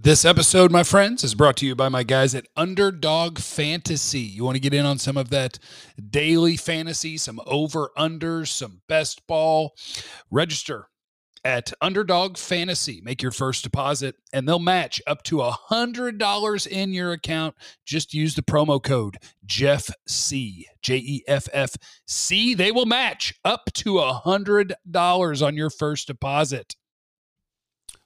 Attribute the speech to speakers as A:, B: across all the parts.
A: This episode, my friends, is brought to you by my guys at Underdog Fantasy. You want to get in on some of that daily fantasy, some over unders, some best ball? Register at Underdog Fantasy. Make your first deposit, and they'll match up to a hundred dollars in your account. Just use the promo code Jeff C J E F F C. They will match up to a hundred dollars on your first deposit.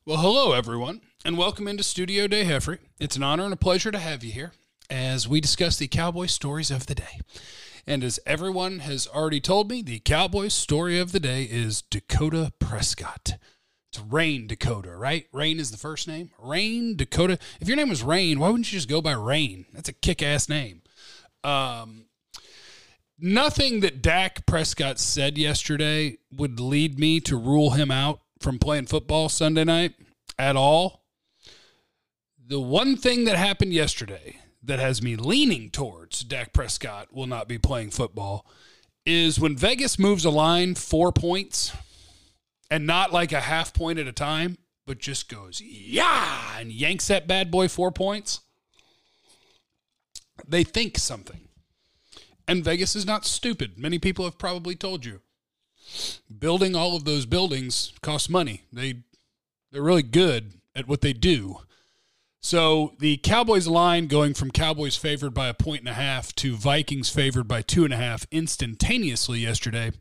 A: Well, hello everyone, and welcome into Studio Day Heffrey. It's an honor and a pleasure to have you here as we discuss the Cowboy stories of the day. And as everyone has already told me, the cowboy story of the day is Dakota Prescott. It's Rayne Dakota, right? Rayne is the first name. Rayne Dakota. If your name was Rayne, why wouldn't you just go by Rayne? That's a kick ass name. Um, nothing that Dak Prescott said yesterday would lead me to rule him out from playing football Sunday night at all. The one thing that happened yesterday that has me leaning towards Dak Prescott will not be playing football is when Vegas moves a line four points and not like a half point at a time, but just goes, yeah, and yanks that bad boy four points. They think something. And Vegas is not stupid. Many people have probably told you. Building all of those buildings costs money. They they're really good at what they do. So the Cowboys line going from Cowboys favored by a point and a half to Vikings favored by two and a half instantaneously yesterday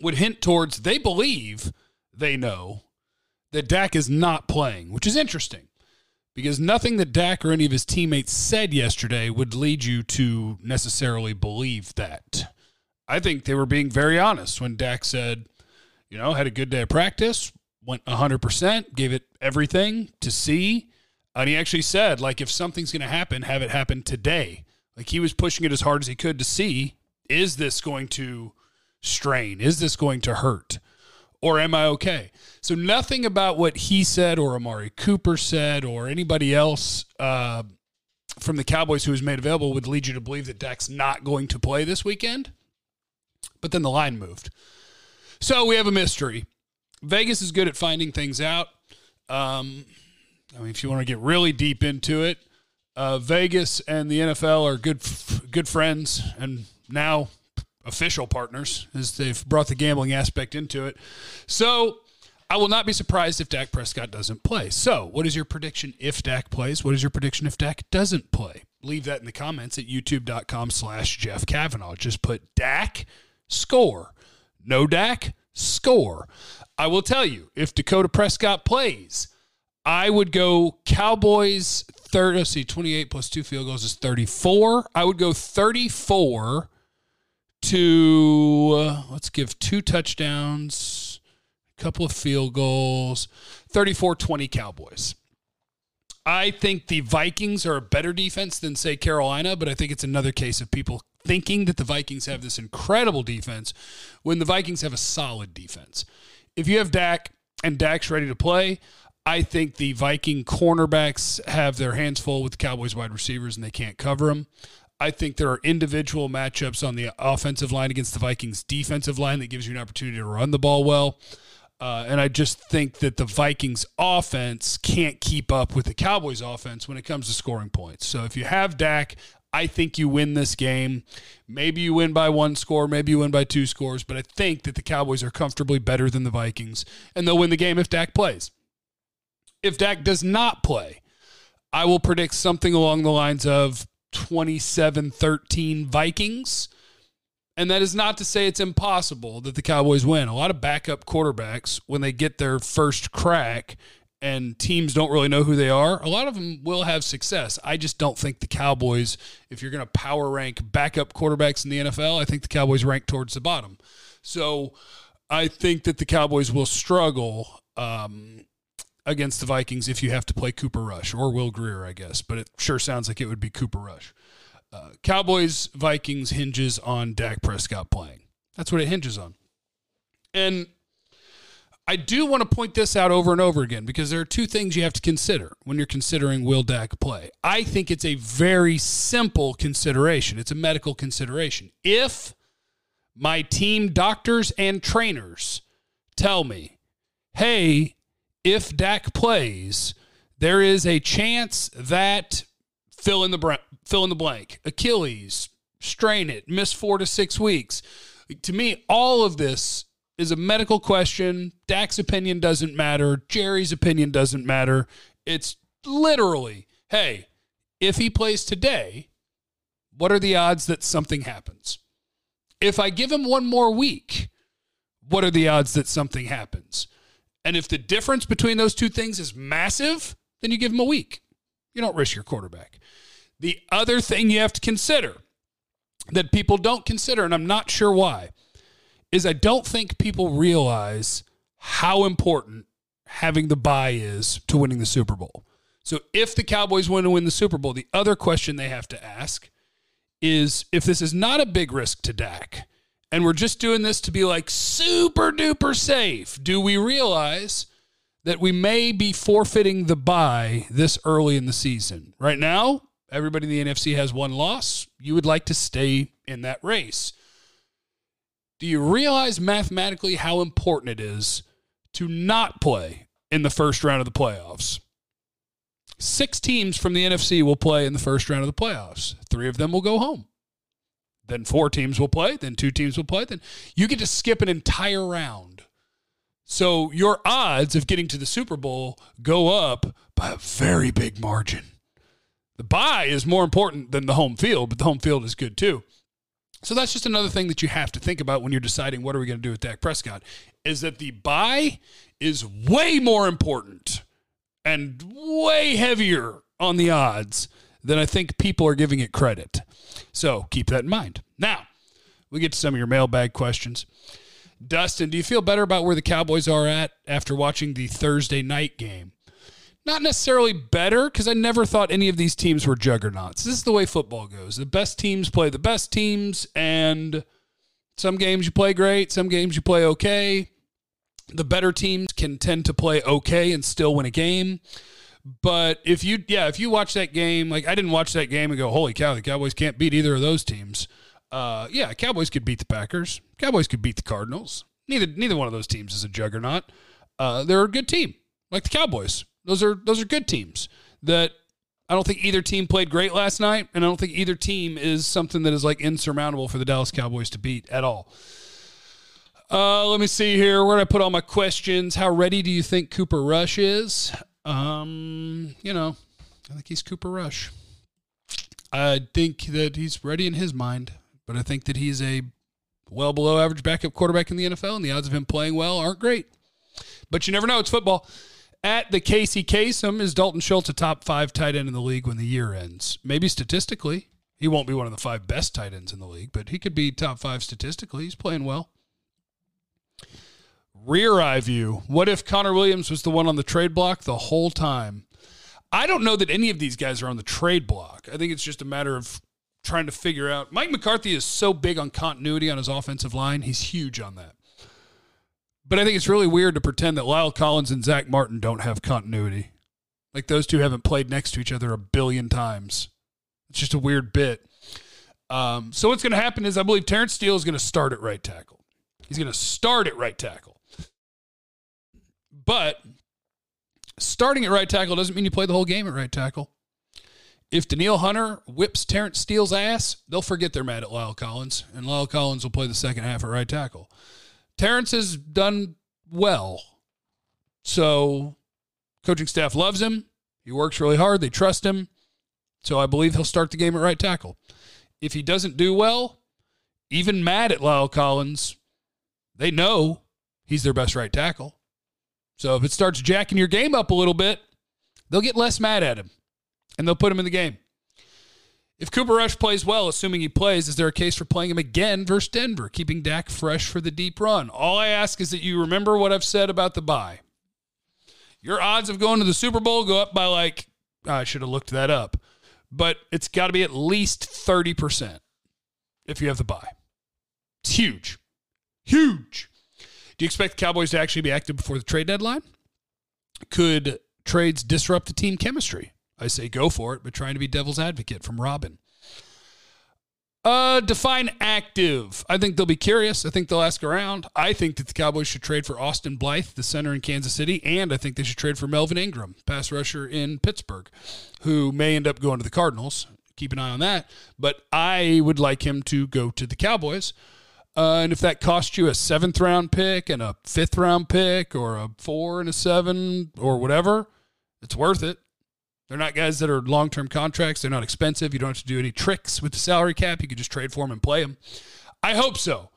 A: would hint towards they believe they know that Dak is not playing, which is interesting because nothing that Dak or any of his teammates said yesterday would lead you to necessarily believe that. I think they were being very honest when Dak said, you know, had a good day of practice, went 100%, gave it everything to see. And he actually said, like, if something's going to happen, have it happen today. Like, he was pushing it as hard as he could to see is this going to strain? Is this going to hurt? Or am I okay? So, nothing about what he said or Amari Cooper said or anybody else uh, from the Cowboys who was made available would lead you to believe that Dak's not going to play this weekend. But then the line moved. So, we have a mystery. Vegas is good at finding things out. Um, I mean, if you want to get really deep into it, uh, Vegas and the NFL are good good friends and now official partners as they've brought the gambling aspect into it. So I will not be surprised if Dak Prescott doesn't play. So, what is your prediction if Dak plays? What is your prediction if Dak doesn't play? Leave that in the comments at youtube.com slash Jeff Cavanaugh. Just put Dak score. No Dak score. I will tell you, if Dakota Prescott plays, I would go Cowboys third. Let's see, 28 plus two field goals is 34. I would go 34 to, uh, let's give two touchdowns, a couple of field goals, 34 20 Cowboys. I think the Vikings are a better defense than, say, Carolina, but I think it's another case of people thinking that the Vikings have this incredible defense when the Vikings have a solid defense. If you have Dak and Dak's ready to play, I think the Viking cornerbacks have their hands full with the Cowboys wide receivers and they can't cover them. I think there are individual matchups on the offensive line against the Vikings defensive line that gives you an opportunity to run the ball well. Uh, and I just think that the Vikings offense can't keep up with the Cowboys offense when it comes to scoring points. So if you have Dak, I think you win this game. Maybe you win by one score, maybe you win by two scores, but I think that the Cowboys are comfortably better than the Vikings, and they'll win the game if Dak plays. If Dak does not play, I will predict something along the lines of 27 13 Vikings. And that is not to say it's impossible that the Cowboys win. A lot of backup quarterbacks, when they get their first crack and teams don't really know who they are, a lot of them will have success. I just don't think the Cowboys, if you're going to power rank backup quarterbacks in the NFL, I think the Cowboys rank towards the bottom. So I think that the Cowboys will struggle um, against the Vikings if you have to play Cooper Rush or Will Grier, I guess. But it sure sounds like it would be Cooper Rush. Uh, Cowboys Vikings hinges on Dak Prescott playing. That's what it hinges on. And I do want to point this out over and over again because there are two things you have to consider when you're considering will Dak play. I think it's a very simple consideration. It's a medical consideration. If my team doctors and trainers tell me, "Hey, if Dak plays, there is a chance that fill in the br- fill in the blank Achilles strain it miss 4 to 6 weeks. To me all of this is a medical question. Dak's opinion doesn't matter. Jerry's opinion doesn't matter. It's literally hey if he plays today what are the odds that something happens? If I give him one more week what are the odds that something happens and if the difference between those two things is massive then you give him a week. You don't risk your quarterback. The other thing you have to consider that people don't consider, and I'm not sure why, is I don't think people realize how important having the bye is to winning the Super Bowl. So if the Cowboys want to win the Super Bowl, the other question they have to ask is if this is not a big risk to Dak, and we're just doing this to be like super duper safe, do we realize that we may be forfeiting the bye this early in the season. Right now, everybody in the NFC has one loss. You would like to stay in that race. Do you realize mathematically how important it is to not play in the first round of the playoffs? Six teams from the NFC will play in the first round of the playoffs. Three of them will go home. Then four teams will play. Then two teams will play. Then you get to skip an entire round so your odds of getting to the Super Bowl go up by a very big margin. The bye is more important than the home field, but the home field is good too. So that's just another thing that you have to think about when you're deciding what are we going to do with Dak Prescott is that the bye is way more important and way heavier on the odds than I think people are giving it credit. So keep that in mind. Now, we get to some of your mailbag questions. Dustin, do you feel better about where the Cowboys are at after watching the Thursday night game? Not necessarily better, because I never thought any of these teams were juggernauts. This is the way football goes. The best teams play the best teams, and some games you play great, some games you play okay. The better teams can tend to play okay and still win a game. But if you, yeah, if you watch that game, like I didn't watch that game and go, holy cow, the Cowboys can't beat either of those teams. Uh, yeah, Cowboys could beat the Packers. Cowboys could beat the Cardinals. Neither neither one of those teams is a juggernaut. Uh, they're a good team, like the Cowboys. Those are those are good teams. That I don't think either team played great last night, and I don't think either team is something that is like insurmountable for the Dallas Cowboys to beat at all. Uh, let me see here. Where did I put all my questions? How ready do you think Cooper Rush is? Um, you know, I think he's Cooper Rush. I think that he's ready in his mind but I think that he's a well below average backup quarterback in the NFL, and the odds of him playing well aren't great. But you never know. It's football. At the Casey Kasem, is Dalton Schultz a top five tight end in the league when the year ends? Maybe statistically. He won't be one of the five best tight ends in the league, but he could be top five statistically. He's playing well. Rear eye view. What if Connor Williams was the one on the trade block the whole time? I don't know that any of these guys are on the trade block. I think it's just a matter of trying to figure out. Mike McCarthy is so big on continuity on his offensive line. He's huge on that. But I think it's really weird to pretend that La'el Collins and Zack Martin don't have continuity. Like those two haven't played next to each other a billion times. It's just a weird bit. Um, so what's going to happen is I believe Terence Steele is going to start at right tackle. He's going to start at right tackle. But starting at right tackle doesn't mean you play the whole game at right tackle if Danielle Hunter whips Terence Steele's ass, they'll forget they're mad at La'el Collins, and La'el Collins will play the second half at right tackle. Terence has done well. So, coaching staff loves him. He works really hard. They trust him. So, I believe he'll start the game at right tackle. If he doesn't do well, even mad at La'el Collins, they know he's their best right tackle. So, if it starts jacking your game up a little bit, they'll get less mad at him and they'll put him in the game. If Cooper Rush plays well, assuming he plays, is there a case for playing him again versus Denver, keeping Dak fresh for the deep run? All I ask is that you remember what I've said about the bye. Your odds of going to the Super Bowl go up by like, I should have looked that up, but it's got to be at least 30% if you have the bye. It's huge. Huge. You expect the Cowboys to actually be active before the trade deadline? Could trades disrupt the team chemistry? I say go for it, but trying to be devil's advocate from Robin. Uh, define active. I think they'll be curious. I think they'll ask around. I think that the Cowboys should trade for Austin Blythe, the center in Kansas City, and I think they should trade for Melvin Ingram, pass rusher in Pittsburgh, who may end up going to the Cardinals. Keep an eye on that. But I would like him to go to the Cowboys. Uh, and if that costs you a seventh round pick and a fifth round pick or a four and a seven or whatever, it's worth it. They're not guys that are long term contracts. They're not expensive. You don't have to do any tricks with the salary cap. You can just trade for them and play them. I hope so.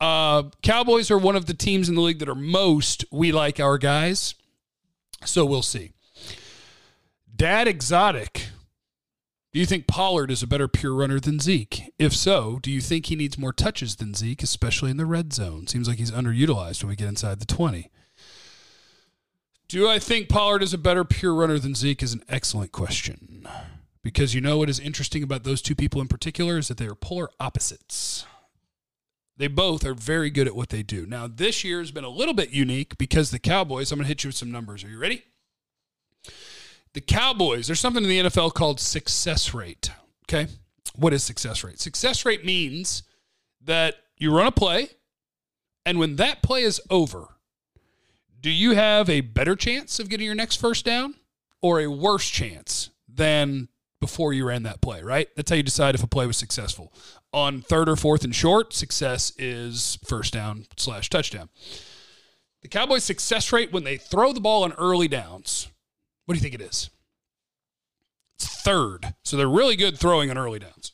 A: Uh, Cowboys are one of the teams in the league that are most we like our guys. So we'll see. Dad Exotic. Do you think Pollard is a better pure runner than Zeke? If so, do you think he needs more touches than Zeke, especially in the red zone? Seems like he's underutilized when we get inside the 20. Do I think Pollard is a better pure runner than Zeke is an excellent question. Because you know what is interesting about those two people in particular is that they are polar opposites. They both are very good at what they do. Now, this year has been a little bit unique because the Cowboys, I'm going to hit you with some numbers. Are you ready? The Cowboys, there's something in the NFL called success rate. Okay. What is success rate? Success rate means that you run a play, and when that play is over, do you have a better chance of getting your next first down or a worse chance than before you ran that play, right? That's how you decide if a play was successful. On third or fourth and short, success is first down slash touchdown. The Cowboys' success rate when they throw the ball on early downs, what do you think it is? It's third. So they're really good throwing on early downs.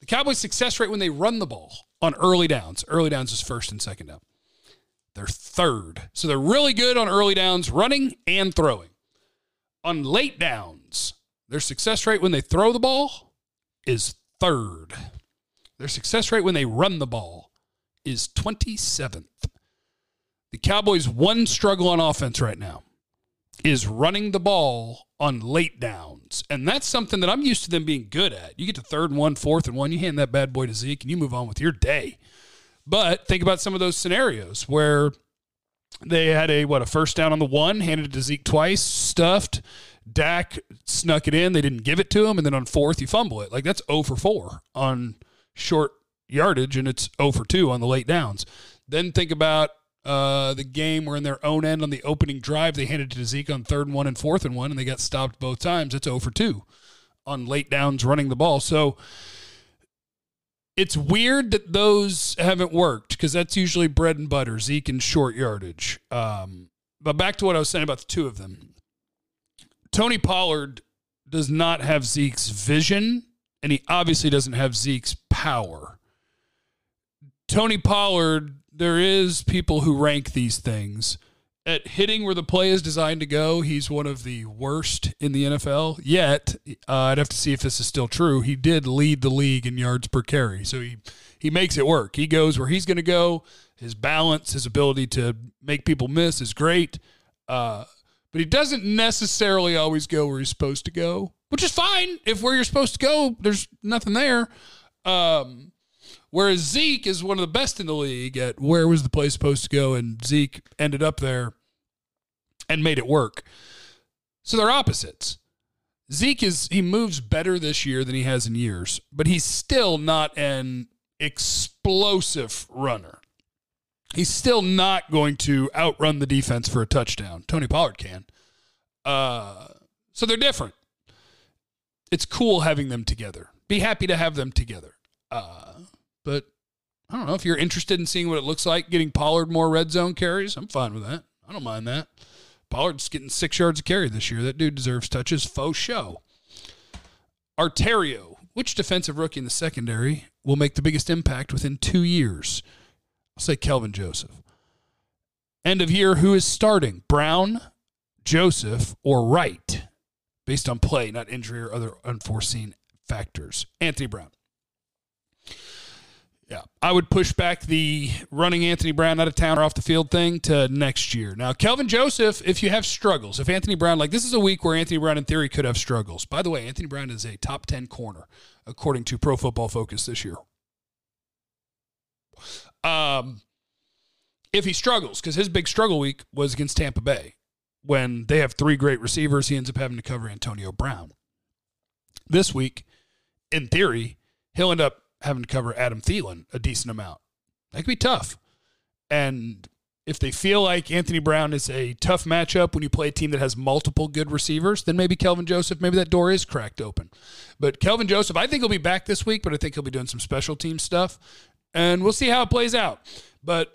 A: The Cowboys' success rate when they run the ball on early downs, early downs is first and second down. They're third. So they're really good on early downs, running and throwing. On late downs, their success rate when they throw the ball is third. Their success rate when they run the ball is 27th. The Cowboys' one struggle on offense right now is running the ball on late downs. And that's something that I'm used to them being good at. You get to third and one, fourth and one, you hand that bad boy to Zeke, and you move on with your day. But think about some of those scenarios where they had a what a first down on the one, handed it to Zeke twice, stuffed. Dak snuck it in. They didn't give it to him, and then on fourth you fumble it. Like that's 0 for 4 on short yardage, and it's 0 for 2 on the late downs. Then think about uh, the game were in their own end on the opening drive they handed it to Zeke on third and one and fourth and one, and they got stopped both times. It's 0 for 2 on late downs running the ball. So it's weird that those haven't worked because that's usually bread and butter, Zeke and short yardage. Um, but back to what I was saying about the two of them. Tony Pollard does not have Zeke's vision, and he obviously doesn't have Zeke's power. Tony Pollard, there is people who rank these things at hitting where the play is designed to go, he's one of the worst in the NFL. Yet, uh, I'd have to see if this is still true. He did lead the league in yards per carry, so he he makes it work. He goes where he's going to go. His balance, his ability to make people miss is great. Uh, but he doesn't necessarily always go where he's supposed to go, which is fine. If where you're supposed to go, there's nothing there. Um, whereas Zeke is one of the best in the league at where was the play supposed to go, and Zeke ended up there and made it work. So they're opposites. Zeke is he moves better this year than he has in years, but he's still not an explosive runner. He's still not going to outrun the defense for a touchdown. Tony Pollard can. Uh, so they're different. It's cool having them together. Be happy to have them together. Uh, but I don't know if you're interested in seeing what it looks like getting Pollard more red zone carries. I'm fine with that. I don't mind that. Pollard's getting six yards of carry this year. That dude deserves touches. Faux show. Arterio, which defensive rookie in the secondary will make the biggest impact within two years? I'll say Kelvin Joseph. End of year, who is starting? Brown, Joseph, or Wright? Based on play, not injury or other unforeseen factors. Anthony Brown. Yeah, I would push back the running Anthony Brown out of town or off the field thing to next year. Now, Kelvin Joseph, if you have struggles, if Anthony Brown, like this is a week where Anthony Brown in theory could have struggles. By the way, Anthony Brown is a top 10 corner according to Pro Football Focus this year. Um, if he struggles, because his big struggle week was against Tampa Bay when they have three great receivers, he ends up having to cover Antonio Brown. This week, in theory, he'll end up having to cover Adam Thielen a decent amount. That could be tough. And if they feel like Anthony Brown is a tough matchup when you play a team that has multiple good receivers, then maybe Kelvin Joseph, maybe that door is cracked open. But Kelvin Joseph, I think he'll be back this week, but I think he'll be doing some special team stuff. And we'll see how it plays out. But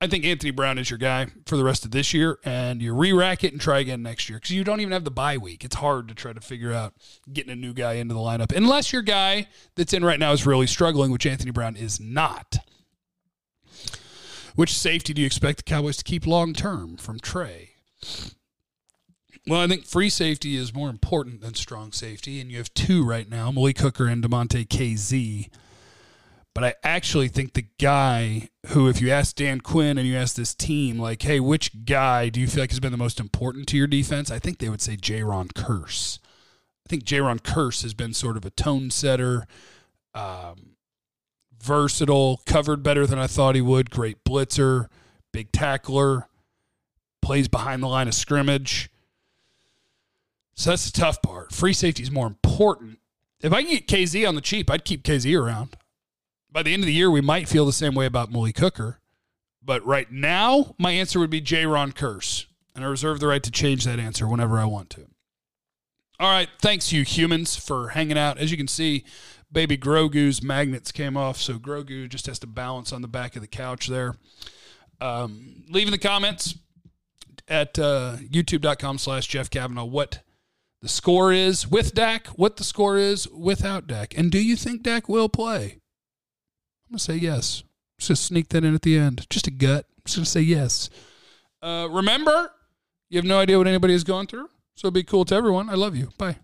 A: I think Anthony Brown is your guy for the rest of this year, and you re rack it and try again next year because you don't even have the bye week. It's hard to try to figure out getting a new guy into the lineup unless your guy that's in right now is really struggling, which Anthony Brown is not. Which safety do you expect the Cowboys to keep long term from Trey? Well, I think free safety is more important than strong safety, and you have two right now Malik Hooker and Damontae Kazee. But I actually think the guy who, if you ask Dan Quinn and you ask this team, like, hey, which guy do you feel like has been the most important to your defense? I think they would say Jayron Kearse. I think Jayron Kearse has been sort of a tone setter, um, versatile, covered better than I thought he would, great blitzer, big tackler, plays behind the line of scrimmage. So that's the tough part. Free safety is more important. If I can get Kazee on the cheap, I'd keep Kazee around by the end of the year, we might feel the same way about Malik Hooker. But right now, my answer would be Jayron Kearse. And I reserve the right to change that answer whenever I want to. All right. Thanks, you humans, for hanging out. As you can see, baby Grogu's magnets came off. So Grogu just has to balance on the back of the couch there. Um, leave in the comments at uh, youtube.com slash Jeff Cavanaugh what the score is with Dak, what the score is without Dak. And do you think Dak will play? I'm going to say yes. Just sneak that in at the end. Just a gut. I'm just going to say yes. Uh, remember, you have no idea what anybody is going through. So be cool to everyone. I love you. Bye.